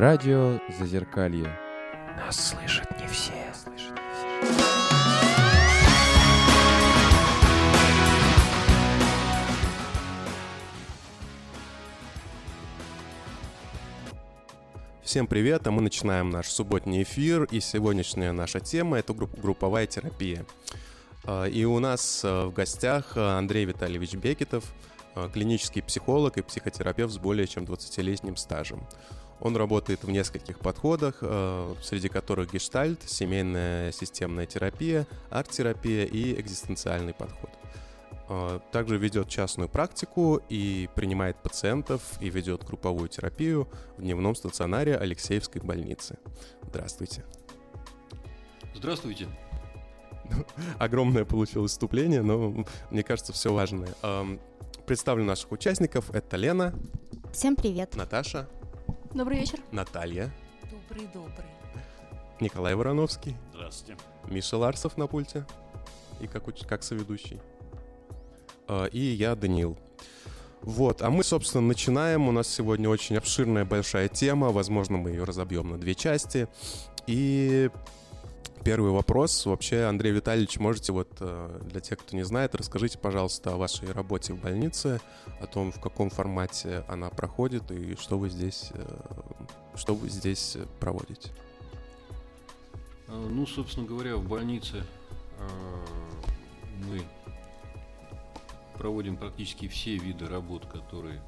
Радио Зазеркалье. Нас слышат не все. Всем привет, а мы начинаем наш субботний эфир, и сегодняшняя наша тема — это групп- групповая терапия. А, И у нас а, в гостях Андрей Витальевич Бекетов, а, клинический психолог и психотерапевт с более чем 20-летним стажем. Он работает в нескольких подходах, а, среди которых гештальт, семейная системная терапия, арт-терапия и экзистенциальный подход. А, Также ведет частную практику и принимает пациентов и ведет групповую терапию в дневном стационаре Алексеевской больницы. Здравствуйте. Здравствуйте. Огромное получилось вступление, но мне кажется, все важное. Ам, Представлю наших участников. Это Лена, Всем привет. Наташа, Добрый вечер. Наталья, Добрый-добрый. Николай Вороновский, Здравствуйте. Миша Ларсов на пульте и как, как соведущий. А, И я, Даниил. Вот, а мы, собственно, начинаем. У нас сегодня очень обширная, большая тема. Возможно, мы ее разобьем на две части. И первый вопрос. Вообще, Андрей Витальевич, можете вот э, для тех, кто не знает, расскажите, пожалуйста, о вашей работе в больнице, о том, в каком формате она проходит и что вы здесь, э, что вы здесь э, проводите. А, Ну, собственно говоря, в больнице а, мы проводим практически все виды работ, которые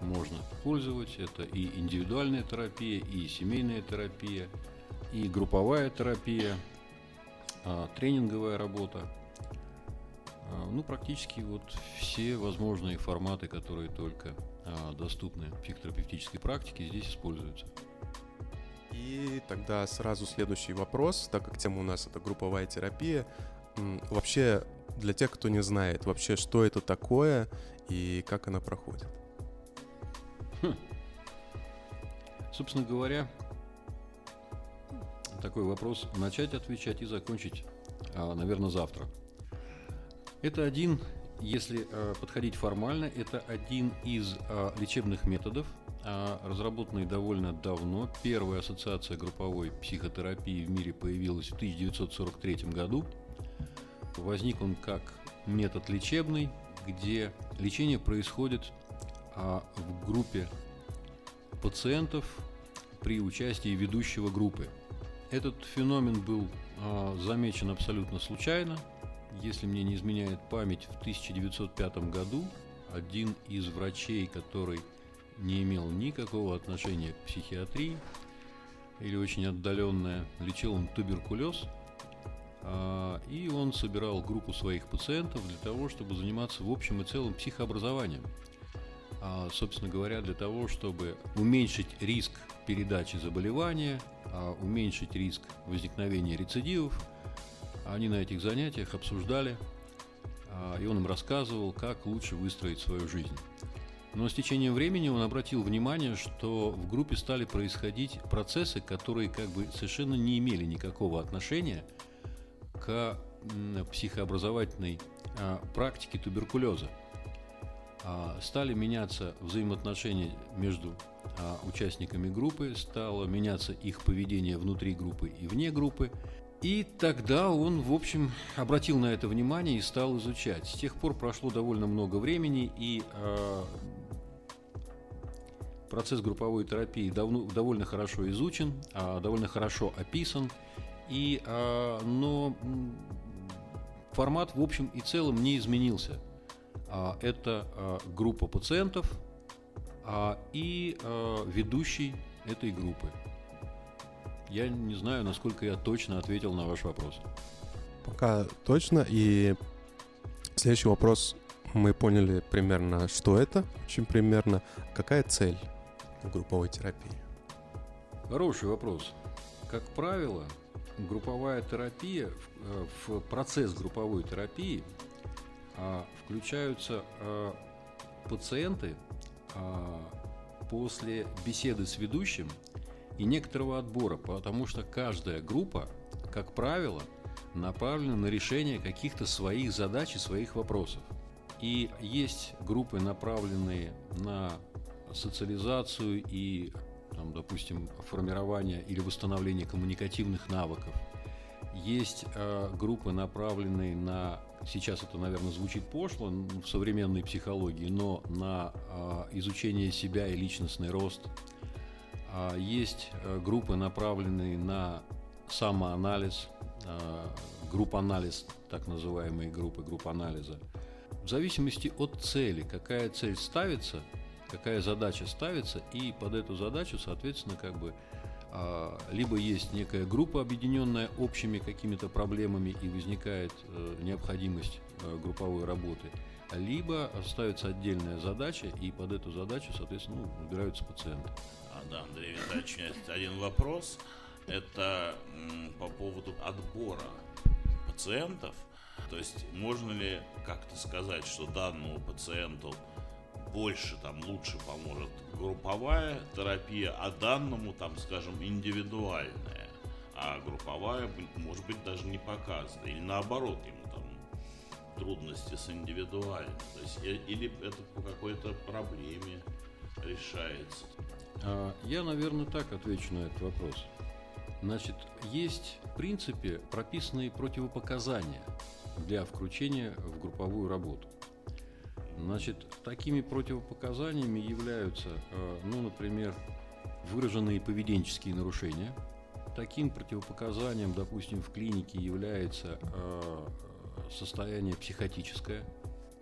можно пользовать. Это и индивидуальная терапия, и семейная терапия, и групповая терапия, тренинговая работа. А, Ну, практически вот все возможные форматы, которые только а, доступны в психотерапевтической практике, здесь используются. И тогда сразу следующий вопрос, так как тема у нас это групповая терапия. Вообще, для тех, кто не знает, вообще, что это такое и как она проходит? Собственно говоря, такой вопрос начать отвечать и закончить, наверное, завтра. Это один, если а, подходить формально, это один из а, лечебных методов, а, разработанный довольно давно. Первая ассоциация групповой психотерапии в мире появилась в 1943 году. Возник он как метод лечебный, где лечение происходит а, в группе пациентов при участии ведущего группы. Этот феномен был а, замечен абсолютно случайно. Если мне не изменяет память, в 1905 году один из врачей, который не имел никакого отношения к психиатрии или очень отдаленное, лечил он туберкулез, а, и он собирал группу своих пациентов для того, чтобы заниматься в общем и целом психообразованием собственно говоря, для того, чтобы уменьшить риск передачи заболевания, а, уменьшить риск возникновения рецидивов. Они на этих занятиях обсуждали, а, и он им рассказывал, как лучше выстроить свою жизнь. Но с течением времени он обратил внимание, что в группе стали происходить процессы, которые как бы совершенно не имели никакого отношения к психообразовательной а, практике туберкулеза а, стали меняться взаимоотношения между а, участниками группы, стало меняться их поведение внутри группы и вне группы. И тогда он, в общем, обратил на это внимание и стал изучать. С тех пор прошло довольно много времени, и а, процесс групповой терапии давно, довольно хорошо изучен, а, довольно хорошо описан. И, а, но формат, в общем и целом, не изменился. А, Это а, группа пациентов а, и ведущий этой группы. Я не знаю, насколько я точно ответил на ваш вопрос. Пока точно. И следующий вопрос. Мы поняли примерно, что это, очень примерно. Какая цель групповой терапии? Хороший вопрос. Как правило, групповая терапия, в, э, процесс групповой терапии включаются а, пациенты а, после беседы с ведущим и некоторого отбора, потому что каждая группа, как правило, направлена на решение каких-то своих задач и своих вопросов. И есть группы, направленные на социализацию и там, допустим, формирования или восстановления коммуникативных навыков. Есть э, группы, направленные на, сейчас это, наверное, звучит пошло в современной психологии, но на э, изучение себя и личностный рост. А есть э, группы, направленные на самоанализ, э, групп-анализ, так называемые группы, групп анализа. В зависимости от цели, какая цель ставится, какая задача ставится, и под эту задачу, соответственно, как бы а, либо есть некая группа, объединенная общими какими-то проблемами, и возникает э, необходимость э, групповой работы, либо ставится отдельная задача, и под эту задачу, соответственно, ну, выбираются пациенты. А, да, Андрей Витальевич, один вопрос. Это по поводу отбора пациентов. То есть можно ли как-то сказать, что данному пациенту больше, там, лучше поможет групповая терапия, а данному, там, скажем, индивидуальная. А групповая, может быть, даже не показана. Или наоборот, ему там трудности с индивидуальной. То есть, или это по какой-то проблеме решается. А, я, наверное, так отвечу на этот вопрос. Значит, есть, в принципе, прописанные противопоказания для включения в групповую работу. Значит, такими противопоказаниями являются, э, ну, например, выраженные поведенческие нарушения. Таким противопоказанием, допустим, в клинике является э, состояние психотическое.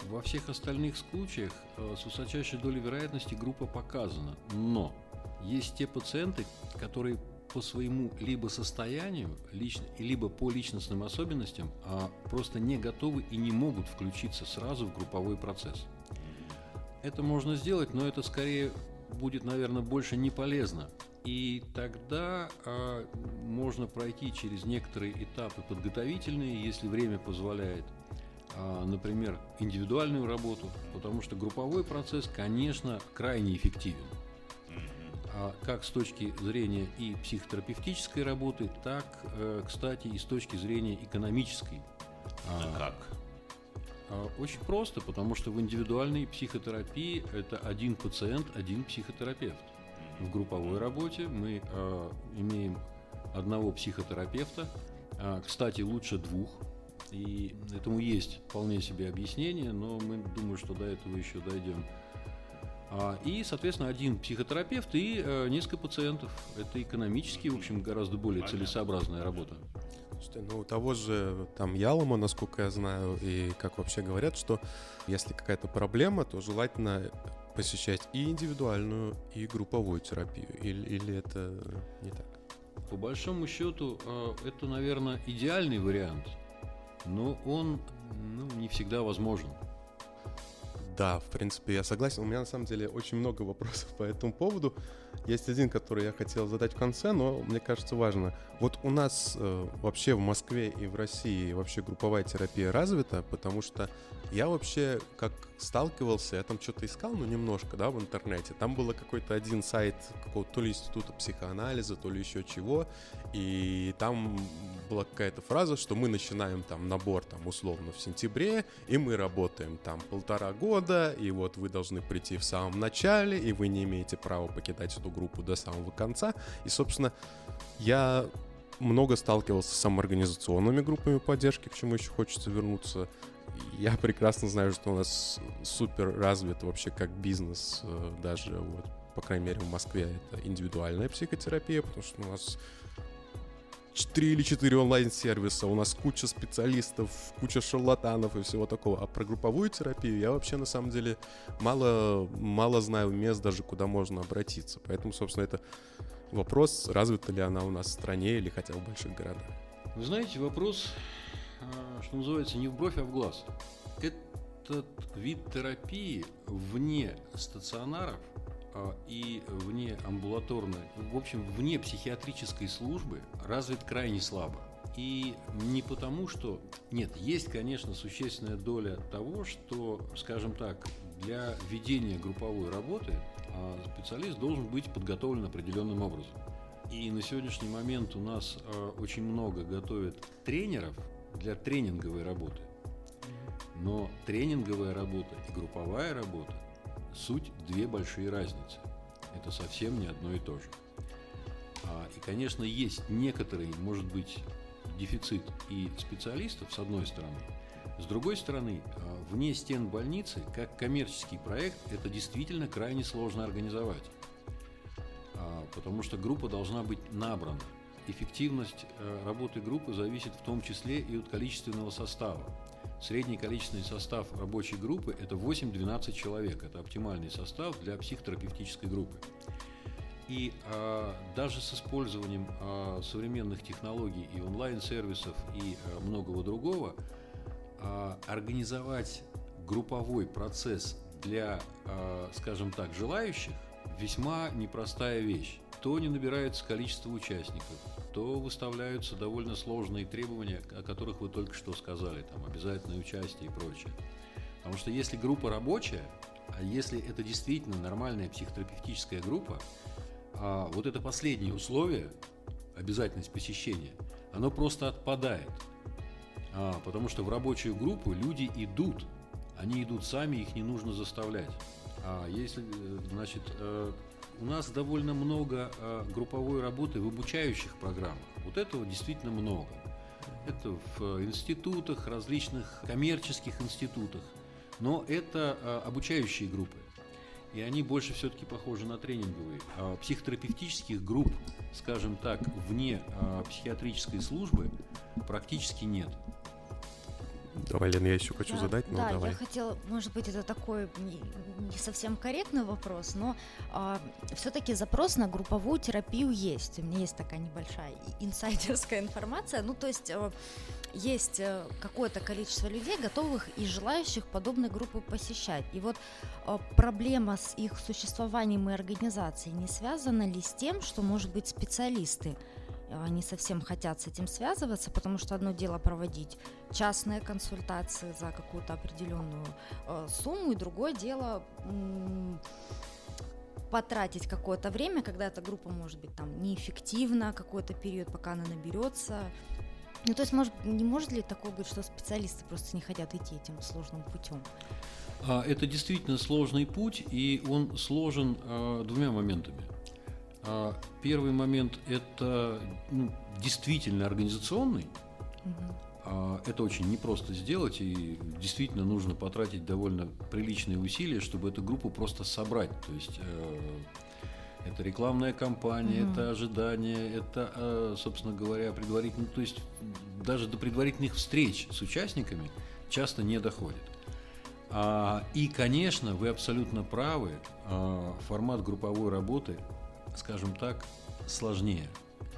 Во всех остальных случаях э, с высочайшей долей вероятности группа показана. Но есть те пациенты, которые по своему либо состоянию, лично, либо по личностным особенностям а просто не готовы и не могут включиться сразу в групповой процесс. Это можно сделать, но это скорее будет, наверное, больше не полезно. И тогда а, можно пройти через некоторые этапы подготовительные, если время позволяет, а, например, индивидуальную работу, потому что групповой процесс, конечно, крайне эффективен. А как с точки зрения и психотерапевтической работы, так, э, кстати, и с точки зрения экономической. А как? А, очень просто, потому что в индивидуальной психотерапии это один пациент, один психотерапевт. В групповой работе мы э, имеем одного психотерапевта, э, кстати, лучше двух, и этому есть вполне себе объяснение, но мы думаю, что до этого еще дойдем. А, и, соответственно, один психотерапевт и э, несколько пациентов. Это экономически, в общем, гораздо более целесообразная работа. Слушайте, ну у того же там Ялома, насколько я знаю, и как вообще говорят, что если какая-то проблема, то желательно посещать и индивидуальную, и групповую терапию. Или, или это не так? По большому счету, э, это, наверное, идеальный вариант, но он ну, не всегда возможен. Да, в принципе, я согласен. У меня на самом деле очень много вопросов по этому поводу. Есть один, который я хотел задать в конце, но мне кажется важно. Вот у нас э, вообще в Москве и в России вообще групповая терапия развита, потому что я вообще как сталкивался, я там что-то искал, ну немножко, да, в интернете. Там было какой-то один сайт какого-то то ли института психоанализа, то ли еще чего, и там была какая-то фраза, что мы начинаем там набор там условно в сентябре, и мы работаем там полтора года, и вот вы должны прийти в самом начале, и вы не имеете права покидать эту группу до самого конца. И, собственно, я много сталкивался с самоорганизационными группами поддержки, к чему еще хочется вернуться. Я прекрасно знаю, что у нас супер развит вообще как бизнес, э, даже вот, по крайней мере, в Москве это индивидуальная психотерапия, потому что у нас 3 или 4 онлайн-сервиса, у нас куча специалистов, куча шарлатанов и всего такого. А про групповую терапию я вообще на самом деле мало, мало знаю мест даже, куда можно обратиться. Поэтому, собственно, это вопрос, развита ли она у нас в стране или хотя бы в больших городах. Вы знаете, вопрос, а, что называется, не в бровь, а в глаз. Этот вид терапии вне стационаров и вне амбулаторной, в общем, вне психиатрической службы развит крайне слабо. И не потому, что... Нет, есть, конечно, существенная доля того, что, скажем так, для ведения групповой работы а, специалист должен быть подготовлен определенным образом. И на сегодняшний момент у нас э, очень много готовят тренеров для тренинговой работы. Но тренинговая работа и групповая работа – суть две большие разницы. Это совсем не одно и то же. А, и, конечно, есть некоторый, может быть, дефицит и специалистов, с одной стороны. С другой стороны, а, вне стен больницы, как коммерческий проект, это действительно крайне сложно организовать. А, потому что группа должна быть набрана. Эффективность э, работы группы зависит в том числе и от количественного состава. Средний количественный состав рабочей группы – это 8-12 человек. Это оптимальный состав для психотерапевтической группы. И а, даже с использованием а, современных технологий и онлайн-сервисов и а, многого другого, а, организовать групповой процесс для, а, скажем так, желающих весьма непростая вещь. То не набирается количество участников, то выставляются довольно сложные требования, о которых вы только что сказали, там обязательное участие и прочее. Потому что если группа рабочая, а если это действительно нормальная психотерапевтическая группа, а вот это последнее условие, обязательность посещения, оно просто отпадает. А, потому что в рабочую группу люди идут, они идут сами, их не нужно заставлять. А если, э, значит, э, у нас довольно много э, групповой работы в обучающих программах. Вот этого действительно много. Это в институтах, различных коммерческих институтах. Но это обучающие группы. И они больше все-таки похожи на тренинговые. А психотерапевтических групп, скажем так, вне психиатрической службы практически нет. Давай, Лен, я еще хочу да, задать. Ну, да, давай. я хотела, может быть, это такой не, не совсем корректный вопрос, но а, все-таки запрос на групповую терапию есть. У меня есть такая небольшая инсайдерская информация. Ну, то есть а, есть э, какое-то количество людей, готовых и желающих подобные группы посещать. И вот а, проблема с их существованием и организацией не связана ли с тем, что, может быть, специалисты Э, не совсем хотят с этим связываться, потому что одно дело проводить частные консультации за какую-то определенную э, сумму, и другое дело потратить какое-то время, когда эта группа может быть там неэффективна какой-то период, пока она наберется. Ну, то есть, может, не может ли такое быть, что специалисты просто не хотят идти этим сложным путем? А, это действительно сложный путь, и он сложен э, двумя моментами. А, первый момент – это ну, действительно организационный. Угу. Это очень непросто сделать, и действительно нужно потратить довольно приличные усилия, чтобы эту группу просто собрать. То есть э, это рекламная кампания, угу. это ожидание, это, э, собственно говоря, предварительно, то есть даже до предварительных встреч с участниками часто не доходит. А, и, конечно, вы абсолютно правы, а, формат групповой работы скажем так, сложнее,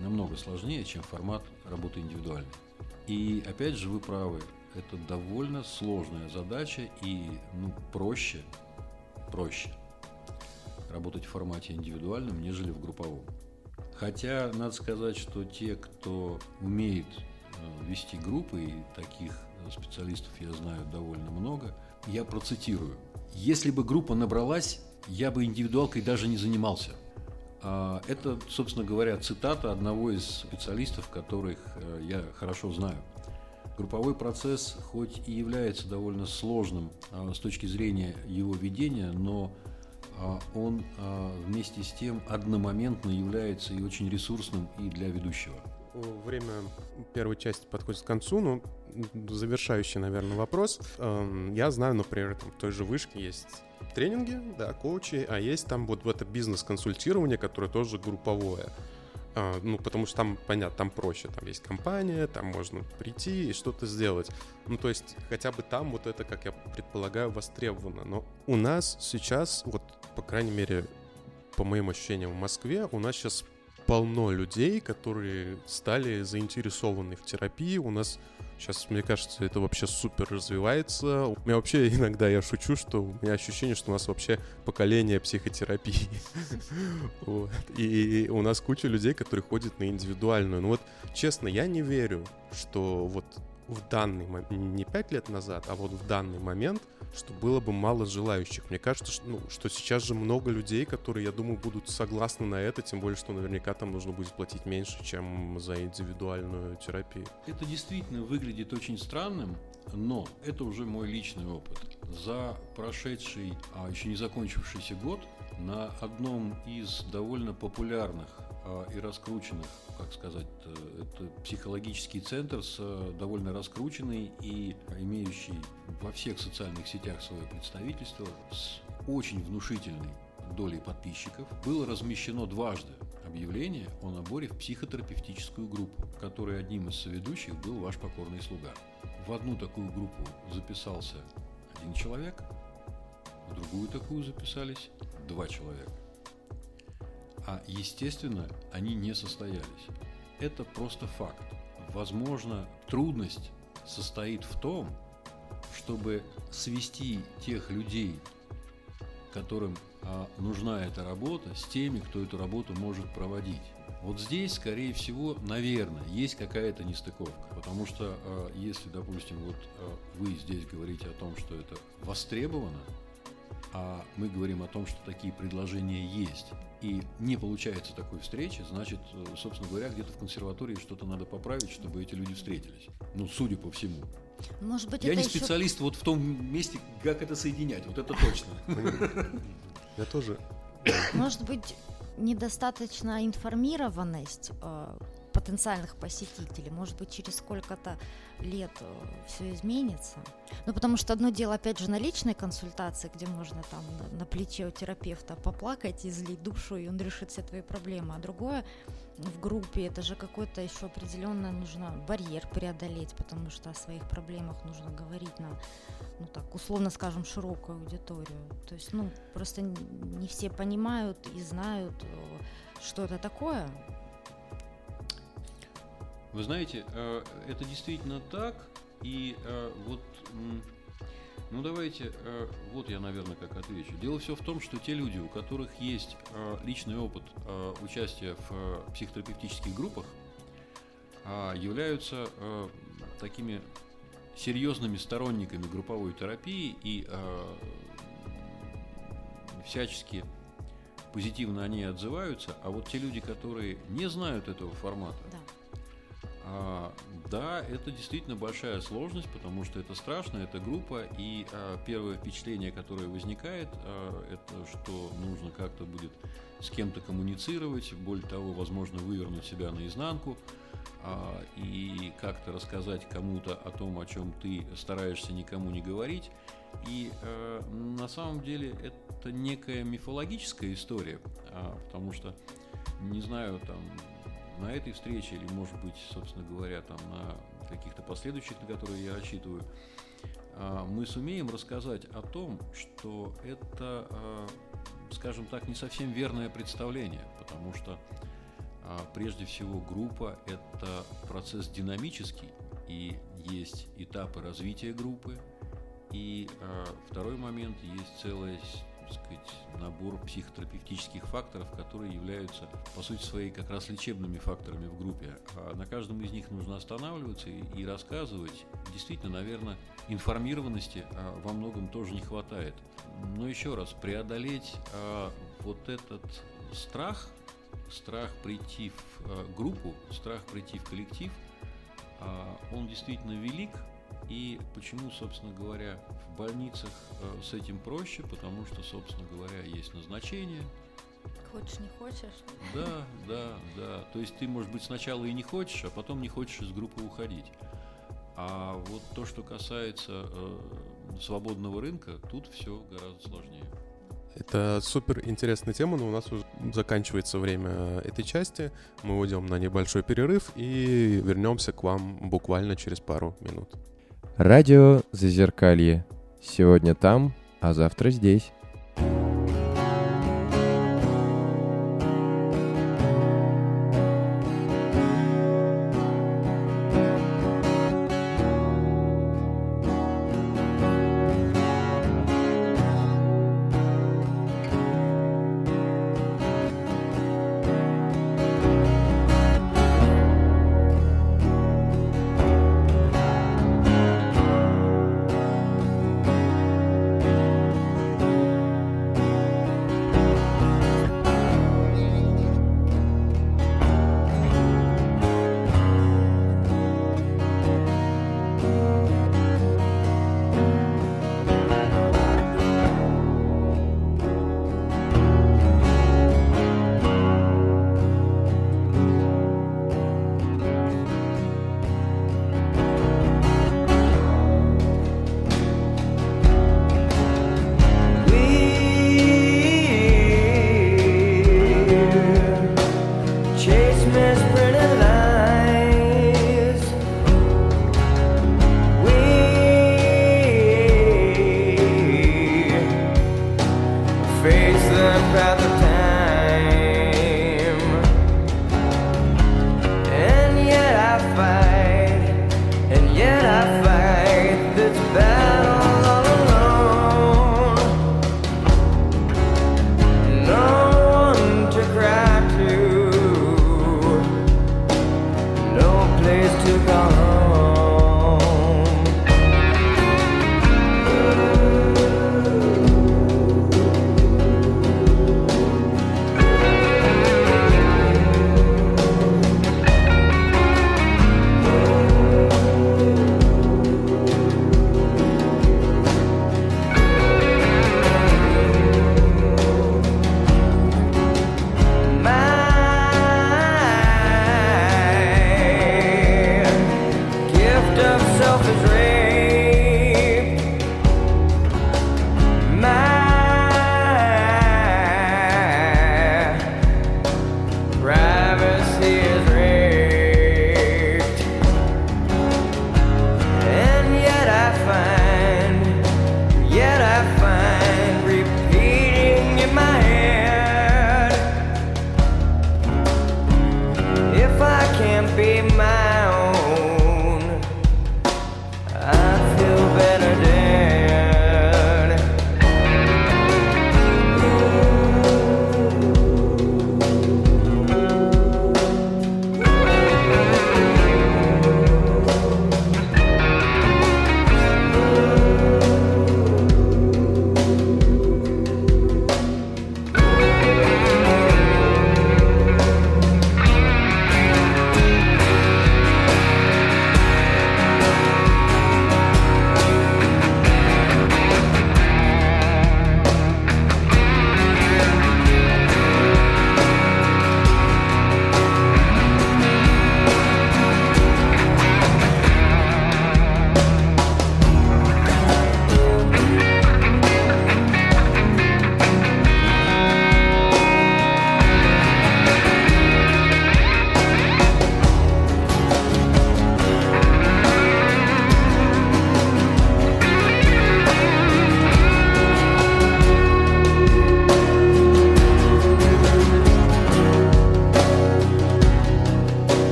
намного сложнее, чем формат работы индивидуальной. И опять же, вы правы, это довольно сложная задача и ну, проще, проще работать в формате индивидуальном, нежели в групповом. Хотя надо сказать, что те, кто умеет э, вести группы, и таких специалистов я знаю довольно много, я процитирую. Если бы группа набралась, я бы индивидуалкой даже не занимался – это, собственно говоря, цитата одного из специалистов, которых э, я хорошо знаю. Групповой процесс хоть и является довольно сложным а, с точки зрения его ведения, но а, он вместе с тем одномоментно является и очень ресурсным и для ведущего. Время первой части подходит к концу, но завершающий, наверное, вопрос. Эм, я знаю, например, там в той же вышке есть тренинги, да, коучи, а есть там вот в это бизнес-консультирование, которое тоже групповое. А, ну, потому что там, понятно, там проще, там есть компания, там можно прийти и что-то сделать. Ну, то есть, хотя бы там вот это, как я предполагаю, востребовано. Но у нас сейчас, вот, по крайней мере, по моим ощущениям в Москве, у нас сейчас полно людей, которые стали заинтересованы в терапии. У нас Сейчас, мне кажется, это вообще супер развивается. У меня вообще иногда я шучу, что у меня ощущение, что у нас вообще поколение психотерапии. И у нас куча людей, которые ходят на индивидуальную. Ну вот, честно, я не верю, что вот в данный момент, не пять лет назад, а вот в данный момент, что было бы мало желающих. Мне кажется, что, ну, что сейчас же много людей, которые, я думаю, будут согласны на это, тем более, что наверняка там нужно будет платить меньше, чем за индивидуальную терапию. Это действительно выглядит очень странным, но это уже мой личный опыт. за прошедший, а еще не закончившийся год на одном из довольно популярных и раскрученных, как сказать, это психологический центр с э, довольно раскрученный и имеющий во всех социальных сетях свое представительство с очень внушительной долей подписчиков, было размещено дважды объявление о наборе в психотерапевтическую группу, в которой одним из соведущих был ваш покорный слуга. В одну такую группу записался один человек, в другую такую записались два человека. А, естественно, они не состоялись. Это просто факт. Возможно, трудность состоит в том, чтобы свести тех людей, которым а, нужна эта работа, с теми, кто эту работу может проводить. Вот здесь, скорее всего, наверное, есть какая-то нестыковка. Потому что э, если, допустим, вот э, вы здесь говорите о том, что это востребовано, а мы говорим о том, что такие предложения есть, и не получается такой встречи, значит, э, собственно говоря, где-то в консерватории что-то надо поправить, чтобы эти люди встретились. Ну, судя по всему. Может быть, Я это не еще- специалист вот в том месте, как это соединять, вот это точно. Я тоже. Может быть, недостаточно информированность э, потенциальных посетителей. Может быть, через сколько-то лет все изменится. Ну, потому что одно дело, опять же, на личной консультации, где можно там на, плече у терапевта поплакать, излить душу, и он решит все твои проблемы. А другое в группе, это же какой-то еще определенно нужно барьер преодолеть, потому что о своих проблемах нужно говорить на, ну так, условно скажем, широкую аудиторию. То есть, ну, просто не все понимают и знают, э, что это такое. Вы знаете, э, это действительно так. И э, вот, ну давайте, э, вот я, наверное, как отвечу. Дело все в том, что те люди, у которых есть личный опыт участия в психотерапевтических группах, а, являются такими серьезными сторонниками групповой терапии и всячески позитивно они отзываются, а вот те люди, которые не знают этого формата, Да. А, да, это действительно большая сложность, потому что это страшно, это группа, и а, первое впечатление, которое возникает, а, это что нужно как-то будет с кем-то коммуницировать, более того, возможно, вывернуть себя наизнанку. И как-то рассказать кому-то о том, о чем ты стараешься никому не говорить. И э, на самом деле это некая мифологическая история, а, потому что, не знаю, там на этой встрече или, может быть, собственно говоря, там на каких-то последующих, на которые я рассчитываю, а, мы сумеем рассказать о том, что это, а, скажем так, не совсем верное представление, потому что а, прежде всего группа – это процесс динамический, и есть этапы развития группы, и второй момент – есть целая сказать, набор психотерапевтических факторов, которые являются, по сути своей, как раз лечебными факторами в группе. А на каждом из них нужно останавливаться и, и рассказывать. Действительно, наверное, информированности а, во многом тоже не хватает. Но еще раз, преодолеть а, вот этот страх, страх прийти в а, группу, страх прийти в коллектив, а, он действительно велик. И почему, собственно говоря, в больницах э, с этим проще? Потому что, собственно говоря, есть назначение. Хочешь, не хочешь. Да, да, да. То есть ты, может быть, сначала и не хочешь, а потом не хочешь из группы уходить. А вот то, что касается э, свободного рынка, тут все гораздо сложнее. Это супер интересная тема, но у нас уже заканчивается время этой части. Мы уйдем на небольшой перерыв и вернемся к вам буквально через пару минут. Радио Зазеркалье. Сегодня там, а завтра здесь.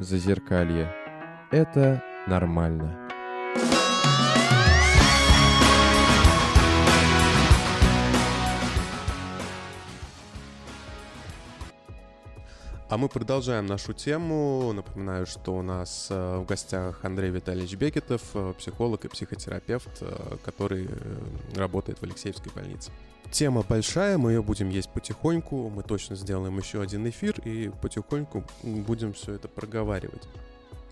Зазеркалье. Это нормально. А мы продолжаем нашу тему. Напоминаю, что у нас э, в гостях Андрей Витальевич Бекетов, э, психолог и психотерапевт, э, который работает в Алексеевской больнице. Тема большая, мы ее будем есть потихоньку. Мы точно сделаем еще один эфир и потихоньку будем все это проговаривать.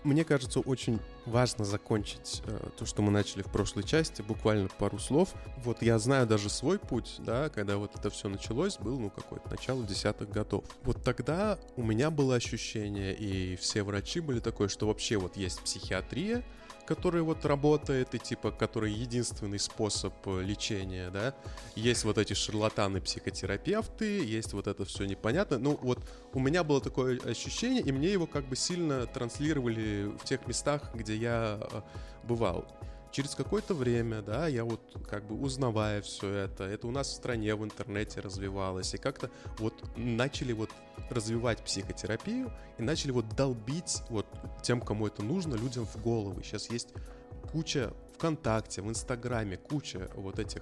Мне кажется, очень важно закончить э, то, что мы начали в прошлой части, буквально пару слов. Вот я знаю даже свой путь, да, когда вот это все началось, был, ну, какое-то начало десятых годов. Вот тогда у меня было ощущение, и все врачи были такое, что вообще вот есть психиатрия, которая вот работает, и типа, который единственный способ э, лечения, да. Есть вот эти шарлатаны-психотерапевты, есть вот это все непонятно. Ну, вот у меня было такое ощущение, и мне его как бы сильно транслировали в тех местах, где я э, бывал. Через какое-то время, да, я вот как бы узнавая все это, это у нас в стране в интернете развивалось, и как-то вот начали вот развивать психотерапию и начали вот долбить вот тем, кому это нужно, людям в головы. Сейчас есть куча ВКонтакте, в Инстаграме, куча вот этих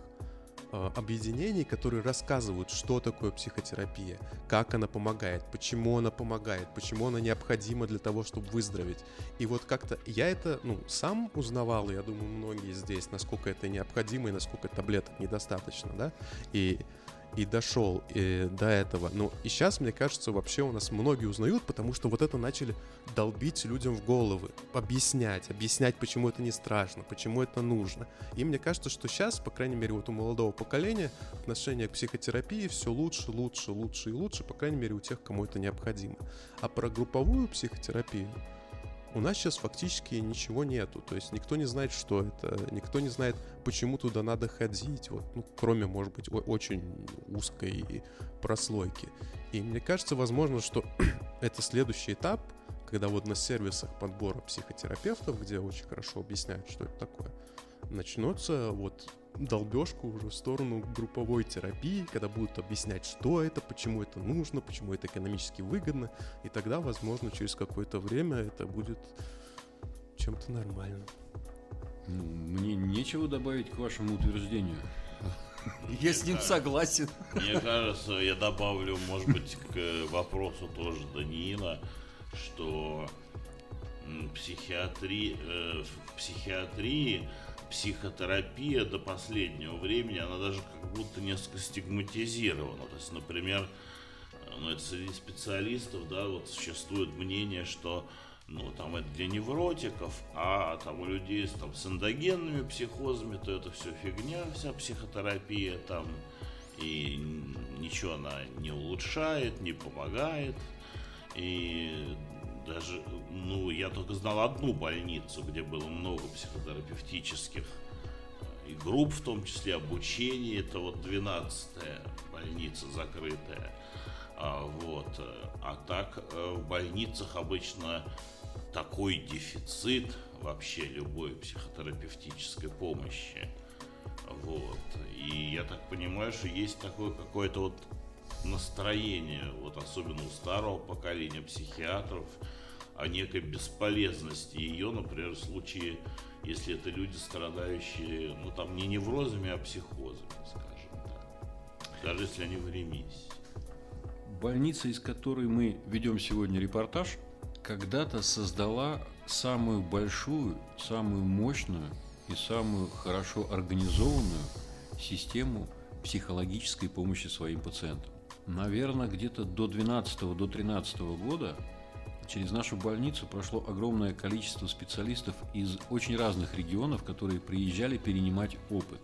объединений, которые рассказывают, что такое психотерапия, как она помогает, почему она помогает, почему она необходима для того, чтобы выздороветь. И вот как-то я это, ну, сам узнавал, и я думаю, многие здесь, насколько это необходимо и насколько таблеток недостаточно, да, и и дошел э, до этого. Ну, и сейчас, мне кажется, вообще у нас многие узнают, потому что вот это начали долбить людям в головы, объяснять, объяснять, почему это не страшно, почему это нужно. И мне кажется, что сейчас, по крайней мере, вот у молодого поколения отношение к психотерапии все лучше, лучше, лучше и лучше, по крайней мере, у тех, кому это необходимо. А про групповую психотерапию, у нас сейчас фактически ничего нету. То есть никто не знает, что это, никто не знает, почему туда надо ходить. Вот, ну, кроме, может быть, очень узкой прослойки. И мне кажется, возможно, что это следующий этап, когда вот на сервисах подбора психотерапевтов, где очень хорошо объясняют, что это такое, начнется вот долбежку уже в сторону групповой терапии, когда будут объяснять, что это, почему это нужно, почему это экономически выгодно, и тогда, возможно, через какое-то время это будет чем-то нормальным. Мне нечего добавить к вашему утверждению. Я с ним согласен. Мне кажется, я добавлю, может быть, к вопросу тоже Даниила, что м, психиатри, э, в психиатрии психотерапия до последнего времени, она даже как будто несколько стигматизирована. То есть, например, ну, это среди специалистов, да, вот существует мнение, что ну, там это для невротиков, а там у людей с, там, с эндогенными психозами, то это все фигня, вся психотерапия там, и ничего она не улучшает, не помогает. И даже, ну, я только знал одну больницу, где было много психотерапевтических э, и групп, в том числе обучение. Это вот 12-я больница закрытая. А, вот. э, А так э, в больницах обычно такой дефицит вообще любой психотерапевтической помощи. Вот. И я так понимаю, что есть такое какое-то вот настроение, вот особенно у старого поколения психиатров, о некой бесполезности ее, например, в случае, если это люди, страдающие, ну там не неврозами, а психозами, скажем так. Даже если они в ремиссии. Больница, из которой мы ведем сегодня репортаж, когда-то создала самую большую, самую мощную и самую хорошо организованную систему психологической помощи своим пациентам. Наверное, где-то до 12 до 13 года через нашу больницу прошло огромное количество специалистов из очень разных регионов, которые приезжали перенимать опыт.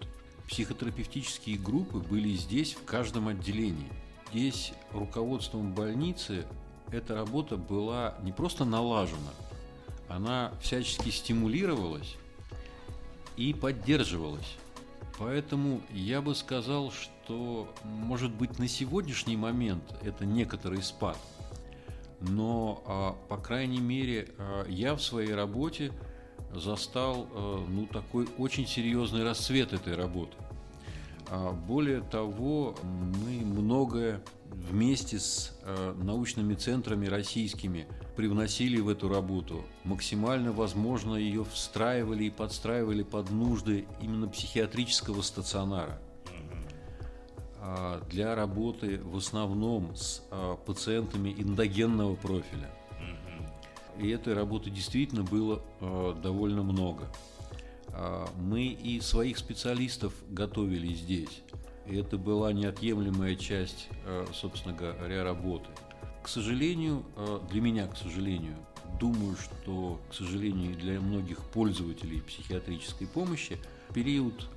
Психотерапевтические группы были здесь в каждом отделении. Здесь руководством больницы эта работа была не просто налажена, она всячески стимулировалась и поддерживалась. Поэтому я бы сказал, что, может быть, на сегодняшний момент это некоторый спад. Но, а, по крайней мере, а, я в своей работе застал а, ну, такой очень серьезный расцвет этой работы. А, Более того, мы многое вместе с э, научными центрами российскими привносили в эту работу. Максимально возможно ее встраивали и подстраивали под нужды именно психиатрического стационара для работы в основном с а, пациентами эндогенного профиля. И этой работы действительно было а, довольно много. А, Мы и своих специалистов готовили здесь. И это была неотъемлемая часть, а, собственно говоря, работы. К сожалению, а, для меня, к сожалению, думаю, что, к сожалению, для многих пользователей психиатрической помощи, период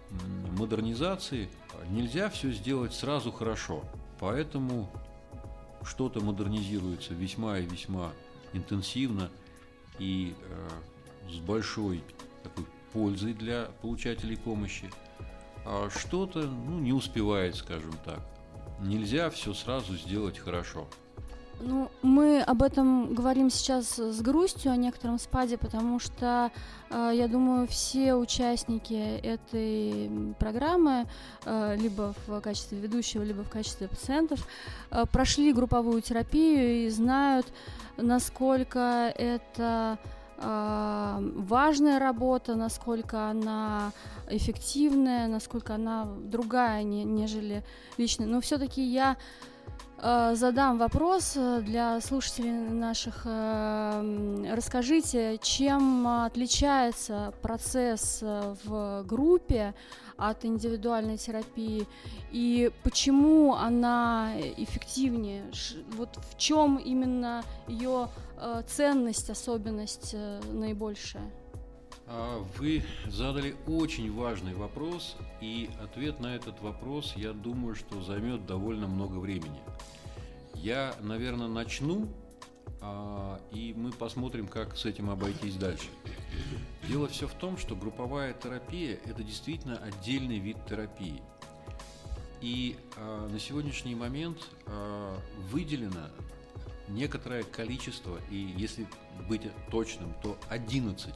модернизации нельзя все сделать сразу хорошо. Поэтому что-то модернизируется весьма и весьма интенсивно и э, с большой такой пользой для получателей помощи, а что-то ну, не успевает, скажем так. Нельзя все сразу сделать хорошо. Ну, мы об этом говорим сейчас с грустью о некотором спаде, потому что, э, я думаю, все участники этой программы, э, либо в качестве ведущего, либо в качестве пациентов, э, прошли групповую терапию и знают, насколько это э, важная работа, насколько она эффективная, насколько она другая, не- нежели личная. Но все-таки я задам вопрос э, для слушателей наших. э, Расскажите, чем э, отличается процесс э, в группе от индивидуальной терапии и почему она эффективнее? Вот в чем именно ее э, ценность, особенность э, наибольшая? А Вы задали очень важный вопрос, и ответ на этот вопрос, я думаю, что займет довольно много времени. Я, наверное, начну а, и мы посмотрим, как с этим обойтись дальше. Дело все в том, что групповая терапия – это действительно отдельный вид терапии. И а, на сегодняшний момент выделено некоторое количество, и если быть точным, то 11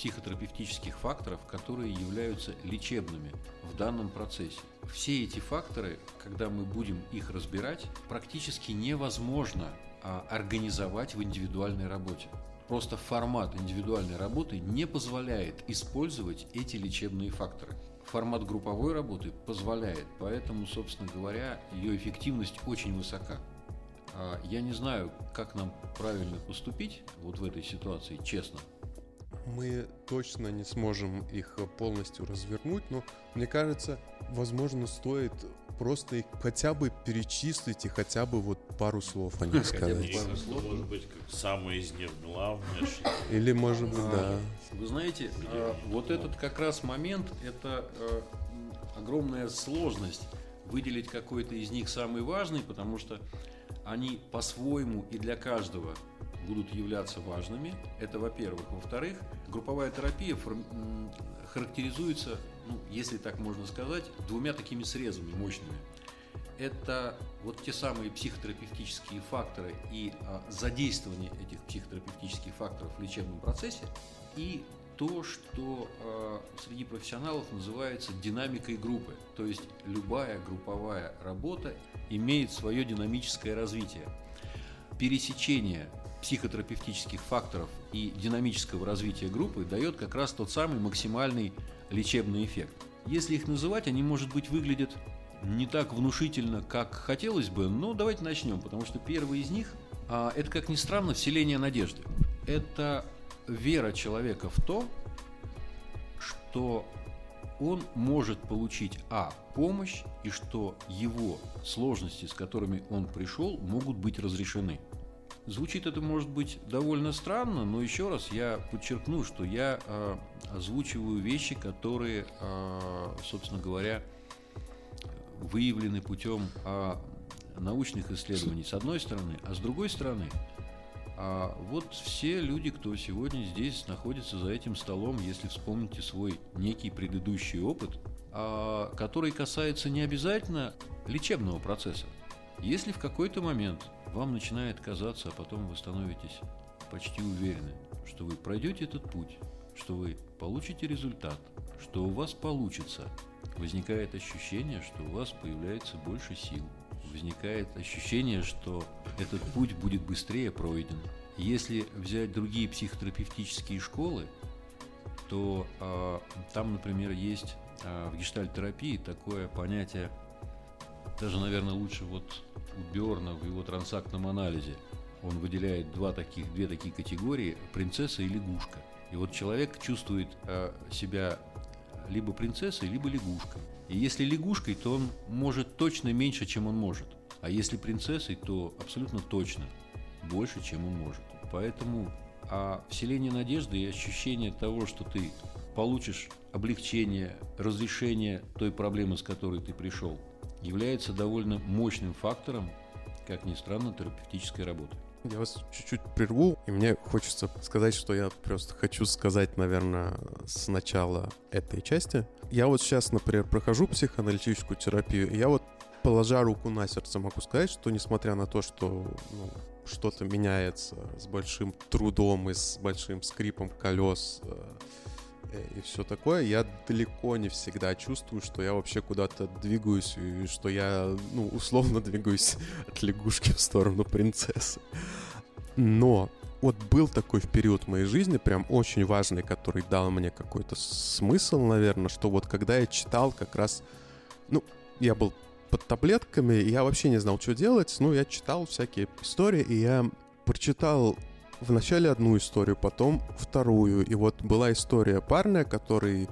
психотерапевтических факторов, которые являются лечебными в данном процессе. Все эти факторы, когда мы будем их разбирать, практически невозможно а, организовать в индивидуальной работе. Просто формат индивидуальной работы не позволяет использовать эти лечебные факторы. Формат групповой работы позволяет, поэтому, собственно говоря, ее эффективность очень высока. А, Я не знаю, как нам правильно поступить вот в этой ситуации, честно. Мы точно не сможем их полностью развернуть, но мне кажется, возможно, стоит просто их хотя бы перечислить и хотя бы вот пару слов о них сказать. пару слов. Может быть, как самое из них главное, Или, может быть, да. Вы знаете, э, вот этот как раз момент, это э, огромная сложность выделить какой-то из них самый важный, потому что они по-своему и для каждого будут являться важными. Это во-первых. Во-вторых, групповая терапия характеризуется, ну, если так можно сказать, двумя такими срезами мощными. Это вот те самые психотерапевтические факторы и а, задействование этих психотерапевтических факторов в лечебном процессе и то, что а, среди профессионалов называется динамикой группы. То есть любая групповая работа имеет свое динамическое развитие. Пересечение психотерапевтических факторов и динамического развития группы дает как раз тот самый максимальный лечебный эффект. Если их называть, они, может быть, выглядят не так внушительно, как хотелось бы, но давайте начнем, потому что первый из них а, это, как ни странно, вселение надежды. Это вера человека в то, что он может получить а помощь и что его сложности, с которыми он пришел, могут быть разрешены. Звучит это может быть довольно странно, но еще раз я подчеркну, что я э, озвучиваю вещи, которые, э, собственно говоря, выявлены путем э, научных исследований с одной стороны, а с другой стороны, а вот все люди, кто сегодня здесь находится за этим столом, если вспомните свой некий предыдущий опыт, а, который касается не обязательно лечебного процесса. Если в какой-то момент вам начинает казаться, а потом вы становитесь почти уверены, что вы пройдете этот путь, что вы получите результат, что у вас получится, возникает ощущение, что у вас появляется больше сил, возникает ощущение, что этот путь будет быстрее пройден. Если взять другие психотерапевтические школы, то а, там, например, есть а, в гештальт-терапии такое понятие, даже, наверное, лучше вот у Берна в его трансактном анализе. Он выделяет два таких, две такие категории – принцесса и лягушка. И вот человек чувствует а, себя либо принцессой, либо лягушкой. И если лягушкой, то он может точно меньше, чем он может. А если принцессой, то абсолютно точно больше, чем он может. Поэтому а вселение надежды и ощущение того, что ты получишь облегчение, разрешение той проблемы, с которой ты пришел, является довольно мощным фактором, как ни странно, терапевтической работы. Я вас чуть-чуть прерву, и мне хочется сказать, что я просто хочу сказать, наверное, с начала этой части. Я вот сейчас, например, прохожу психоаналитическую терапию, и я вот, положа руку на сердце, могу сказать, что несмотря на то, что ну, что-то меняется с большим трудом и с большим скрипом колес э, и все такое, я далеко не всегда чувствую, что я вообще куда-то двигаюсь, и что я, ну, условно двигаюсь от лягушки в сторону принцессы. Но вот был такой в период моей жизни, прям очень важный, который дал мне какой-то смысл, наверное, что вот когда я читал как раз, ну, я был под таблетками, и я вообще не знал, что делать, ну, я читал всякие истории, и я прочитал вначале одну историю, потом вторую, и вот была история парня, который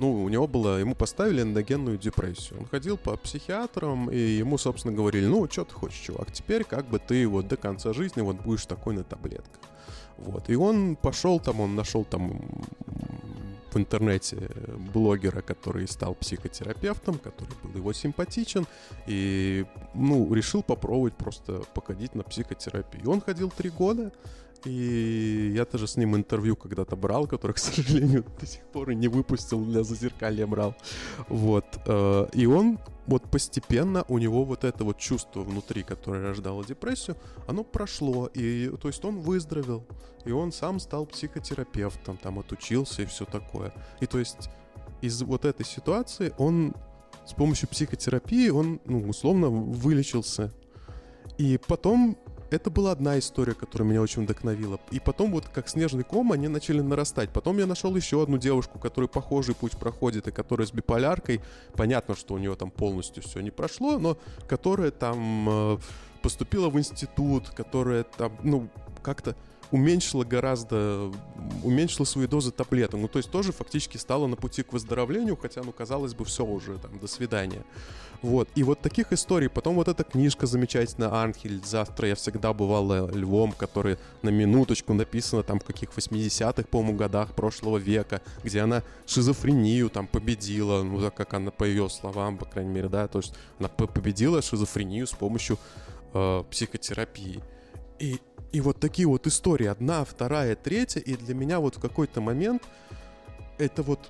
ну, у него было, ему поставили эндогенную депрессию. Он ходил по психиатрам, и ему, собственно, говорили, ну, что ты хочешь, чувак, теперь как бы ты вот до конца жизни вот будешь такой на таблетках. Вот, и он пошел там, он нашел там в интернете блогера, который стал психотерапевтом, который был его симпатичен, и, ну, решил попробовать просто походить на психотерапию. Он ходил три года, и я тоже с ним интервью когда-то брал, которое, к сожалению, до сих пор и не выпустил, для зазеркалья брал. Вот. э, И он вот постепенно у него вот это вот чувство внутри, которое рождало депрессию, оно прошло. И то есть он выздоровел. И он сам стал психотерапевтом, там отучился и все такое. И то есть из вот этой ситуации он с помощью психотерапии, он, ну, условно, вылечился. И потом это была одна история, которая меня очень вдохновила. И потом вот как снежный ком они начали нарастать. Потом я нашел еще одну девушку, которая похожий путь проходит, и которая с биполяркой. Понятно, что у нее там полностью все не прошло, но которая там э, поступила в институт, которая там, ну, как-то уменьшила гораздо, уменьшила свои дозы таблеток. Ну, то есть тоже фактически стала на пути к выздоровлению, хотя, ну, казалось бы, все уже, там, до свидания. Вот, и вот таких историй. Потом вот эта книжка замечательная, Анхель, «Завтра я всегда бывала львом», которая на минуточку написана там в каких 80-х, по-моему, годах прошлого века, где она шизофрению там победила, ну, так как она, по ее словам, по крайней мере, да, то есть она по- победила шизофрению с помощью э, психотерапии. И, и вот такие вот истории, одна, вторая, третья, и для меня вот в какой-то момент это вот,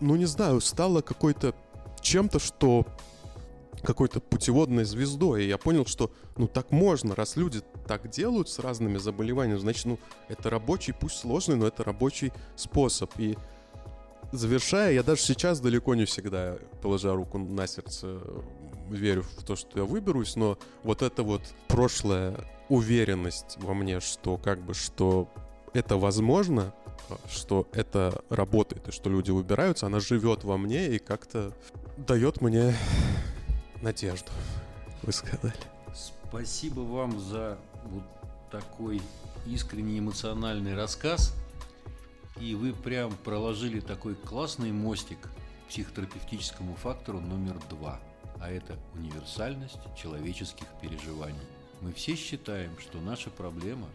ну не знаю, стало какой-то чем-то, что какой-то путеводной звездой. И я понял, что ну так можно, раз люди так делают с разными заболеваниями, значит, ну это рабочий, пусть сложный, но это рабочий способ. И завершая, я даже сейчас далеко не всегда, положа руку на сердце, верю в то, что я выберусь, но вот эта вот прошлая уверенность во мне, что как бы, что это возможно, что это работает, и что люди выбираются, она живет во мне и как-то дает мне надежду, вы сказали. Спасибо вам за вот такой искренний эмоциональный рассказ. И вы прям проложили такой классный мостик психотерапевтическому фактору номер два. А это универсальность человеческих переживаний. Мы все считаем, что наша проблема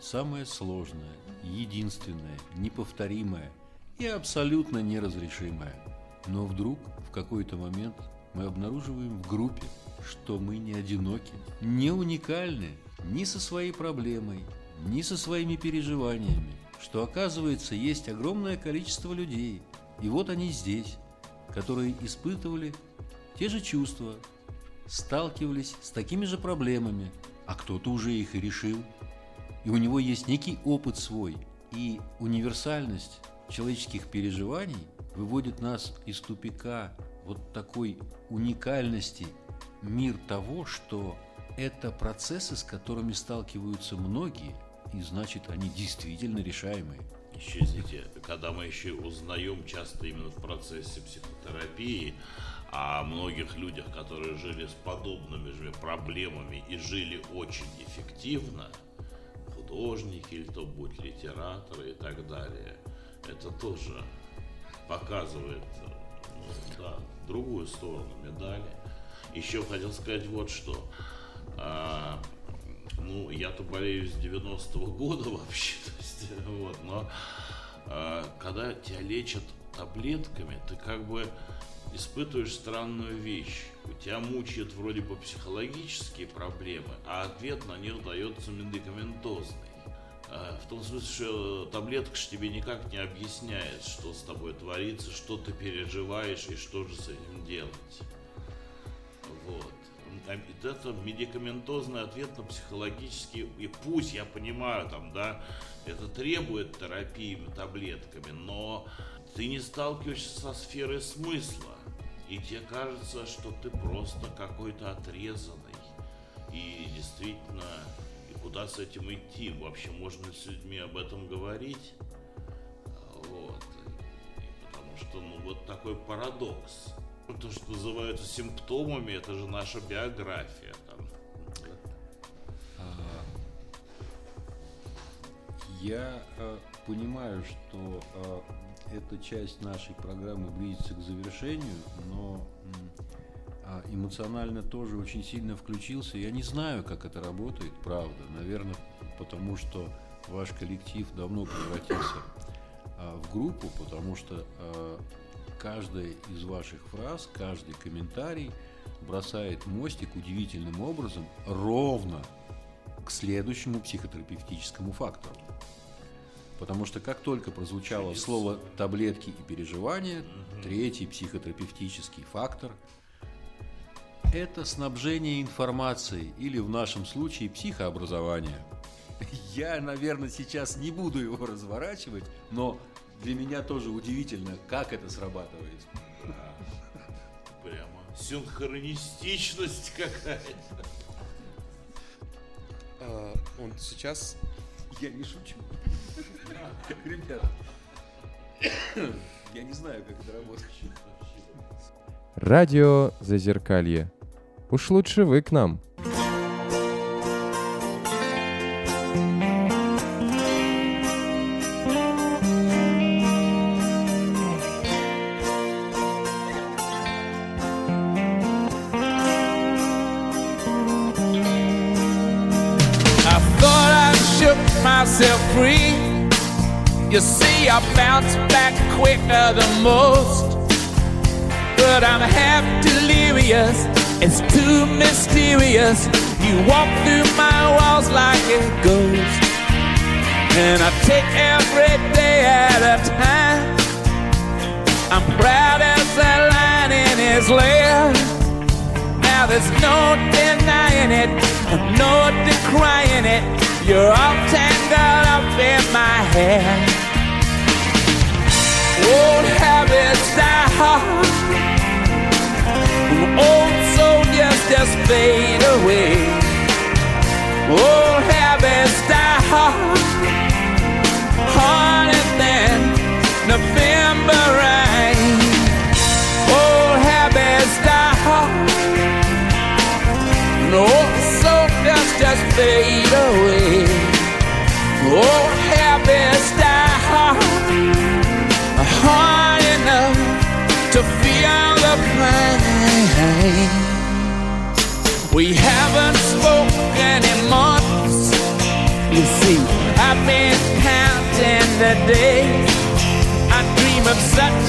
самая сложная, единственная, неповторимая и абсолютно неразрешимая. Но вдруг в какой-то момент мы обнаруживаем в группе, что мы не одиноки, не уникальны ни со своей проблемой, ни со своими переживаниями, что оказывается есть огромное количество людей, и вот они здесь, которые испытывали те же чувства, сталкивались с такими же проблемами, а кто-то уже их и решил. И у него есть некий опыт свой, и универсальность человеческих переживаний выводит нас из тупика вот такой уникальности, мир того, что это процессы, с которыми сталкиваются многие, и значит они действительно решаемые. Исчезните, когда мы еще узнаем часто именно в процессе психотерапии о многих людях, которые жили с подобными же проблемами и жили очень эффективно, художники или то будь литераторы и так далее, это тоже показывает ну, да, другую сторону медали. Еще хотел сказать вот что. А, ну, я-то болею с 90-го года вообще, то есть, вот, но а, когда тебя лечат таблетками, ты как бы испытываешь странную вещь. У тебя мучают вроде бы психологические проблемы, а ответ на них дается медикаментозный. А, В том смысле, что таблетка же тебе никак не объясняет, что с тобой творится, что ты переживаешь и что же с этим делать. Вот. А Это медикаментозный ответ на психологический... И пусть, я понимаю, там, да, это требует терапии таблетками, но ты не сталкиваешься со сферой смысла. И тебе кажется, что ты просто какой-то отрезанный. И действительно, и куда с этим идти? Вообще можно с людьми об этом говорить? Вот. И потому что, ну, вот такой парадокс. То, что называются симптомами, это же наша биография. Я э, понимаю, что э, эта часть нашей программы близится к завершению, но а, эмоционально тоже очень сильно включился. Я не знаю, как это работает, правда. Наверное, потому что ваш коллектив давно превратился а, в группу, потому что а, каждая из ваших фраз, каждый комментарий бросает мостик удивительным образом ровно к следующему психотерапевтическому фактору. Потому что как только прозвучало Чудес. слово таблетки и переживания, третий психотерапевтический фактор – это снабжение информацией или в нашем случае психообразование. Я, наверное, сейчас не буду его разворачивать, но для меня тоже удивительно, как это срабатывает. Прямо синхронистичность какая-то. А, он сейчас Я не шучу. Ребята, я не знаю, как это работает. Радио Зазеркалье. Уж лучше вы к нам. Myself free. You see, I bounce back quicker than most. But I'm half delirious, it's too mysterious. You walk through my walls like a ghost. And I take every day at a time. I'm proud as a lion in his lair. Now there's no denying it, no decrying it. You're all tangled up in my hair. Old habits die hard. Old soldiers just fade away. Old habits die hard. Harder than November rain. Old habits die hard. No soldiers just fade away. Old habits die hard, hard enough to feel the pain. We haven't spoken in months. You see, I've been counting the days. I dream of such